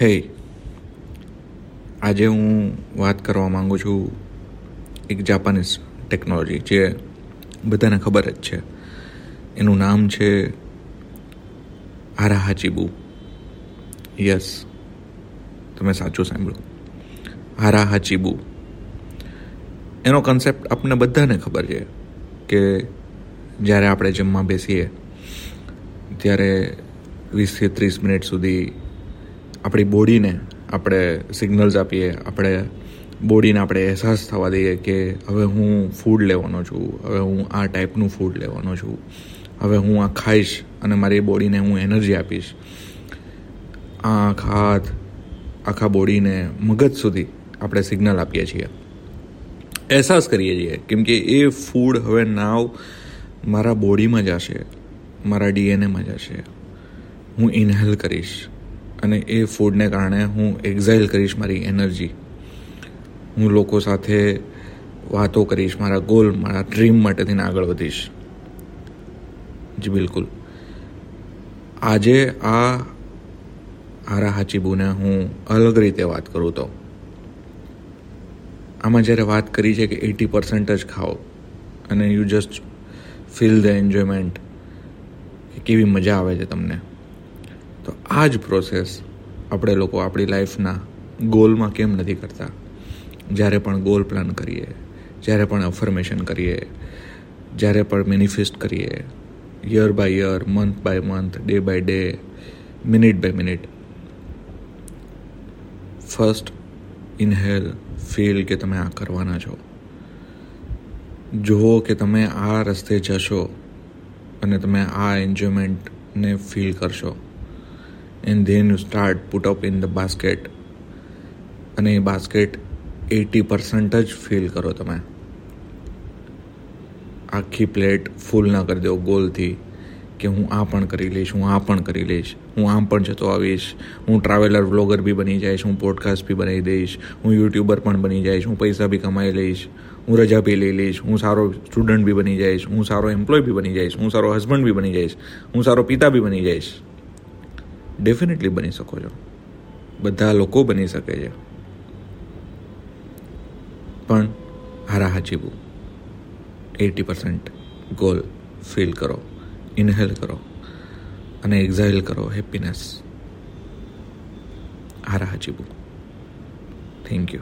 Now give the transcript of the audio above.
હે આજે હું વાત કરવા માગું છું એક જાપાનીઝ ટેકનોલોજી જે બધાને ખબર જ છે. એનું નામ છે હારાહાચીબુ યસ તમે સાચું સાંભળ્યું. હાચીબુ એનો કન્સેપ્ટ આપણને બધાને ખબર છે કે જ્યારે આપણે જમવા બેસીએ, ત્યારે વીસથી ત્રીસ મિનિટ સુધી આપણી બોડીને આપણે સિગ્નલ્સ આપીએ, આપણે બોડીને આપણે અહેસાસ થવા દઈએ કે હવે હું ફૂડ લેવાનો છું, હવે હું આ ટાઈપનું ફૂડ લેવાનો છું, હવે હું આ ખાઈશ અને મારી બોડીને હું એનર્જી આપીશ. આંખ, હાથ, આખા બોડીને મગજ સુધી આપણે સિગ્નલ આપીએ છીએ. અહેસાસ કરીએ છીએ કેમ કે એ ફૂડ હવે નાવ મારા બોડીમાં જશે મારા ડીએનએમાં જશે હું ઇન્હેલ કરીશ. અને એ ફૂડને કારણે હું એક્ઝાઇલ કરીશ મારી એનર્જી હું લોકો સાથે વાતો કરીશ, મારા ગોલ મારા ડ્રીમ માટે થઈને આગળ વધીશ. જી, બિલકુલ. આજે આ હારા હાચીબુને હું અલગ રીતે વાત કરું તો. આમાં જ્યારે વાત કરી છે કે એટી પર્સન્ટ જ ખાઓ, અને you just feel the enjoyment કે કેવી મજા આવે છે તમને. આ જ પ્રોસેસ આપણે લોકો આપણી લાઈફના ગોલમાં કેમ નથી કરતા? જ્યારે પણ ગોલ પ્લાન કરીએ, જ્યારે પણ અફર્મેશન કરીએ, જ્યારે પણ મેનિફેસ્ટ કરીએ year by year month by month day by day minute by minute first inhale feel કે તમે આ કરવાના છો. જુઓ કે તમે આ રસ્તે જશો અને તમે આ એન્જોયમેન્ટને ફીલ કરશો. And then you start put up in the basket અને એ બાસ્કેટ એટી પર્સન્ટ જ ફીલ કરો તમે આખી પ્લેટ ફૂલ ના કરી દો ગોલથી કે હું આ પણ કરી લઈશ હું આ પણ કરી લઈશ હું આમ પણ જતો આવીશ હું ટ્રાવેલર વ્લોગર બી બની જઈશ હું પોડકાસ્ટ બી બનાવી દઈશ હું યુટ્યુબર પણ બની જઈશ હું પૈસા બી કમાઈ લઈશ હું રજા બી લઈ લઈશ હું સારો સ્ટુડન્ટ બી બની જઈશ હું સારો એમ્પ્લોય બી બની જઈશ હું સારો હસબન્ડ બી બની જઈશ હું સારો પિતા બી બની જઈશ ડેફિનેટલી બની શકો છો. બધા લોકો બની શકે છે. પણ હારા હાચીબું. એટી પર્સન્ટ ગોલ ફીલ કરો, ઇનહેલ કરો, અને એક્ઝાઇલ કરો હેપીનેસ. હારા હાચીબું. Thank you.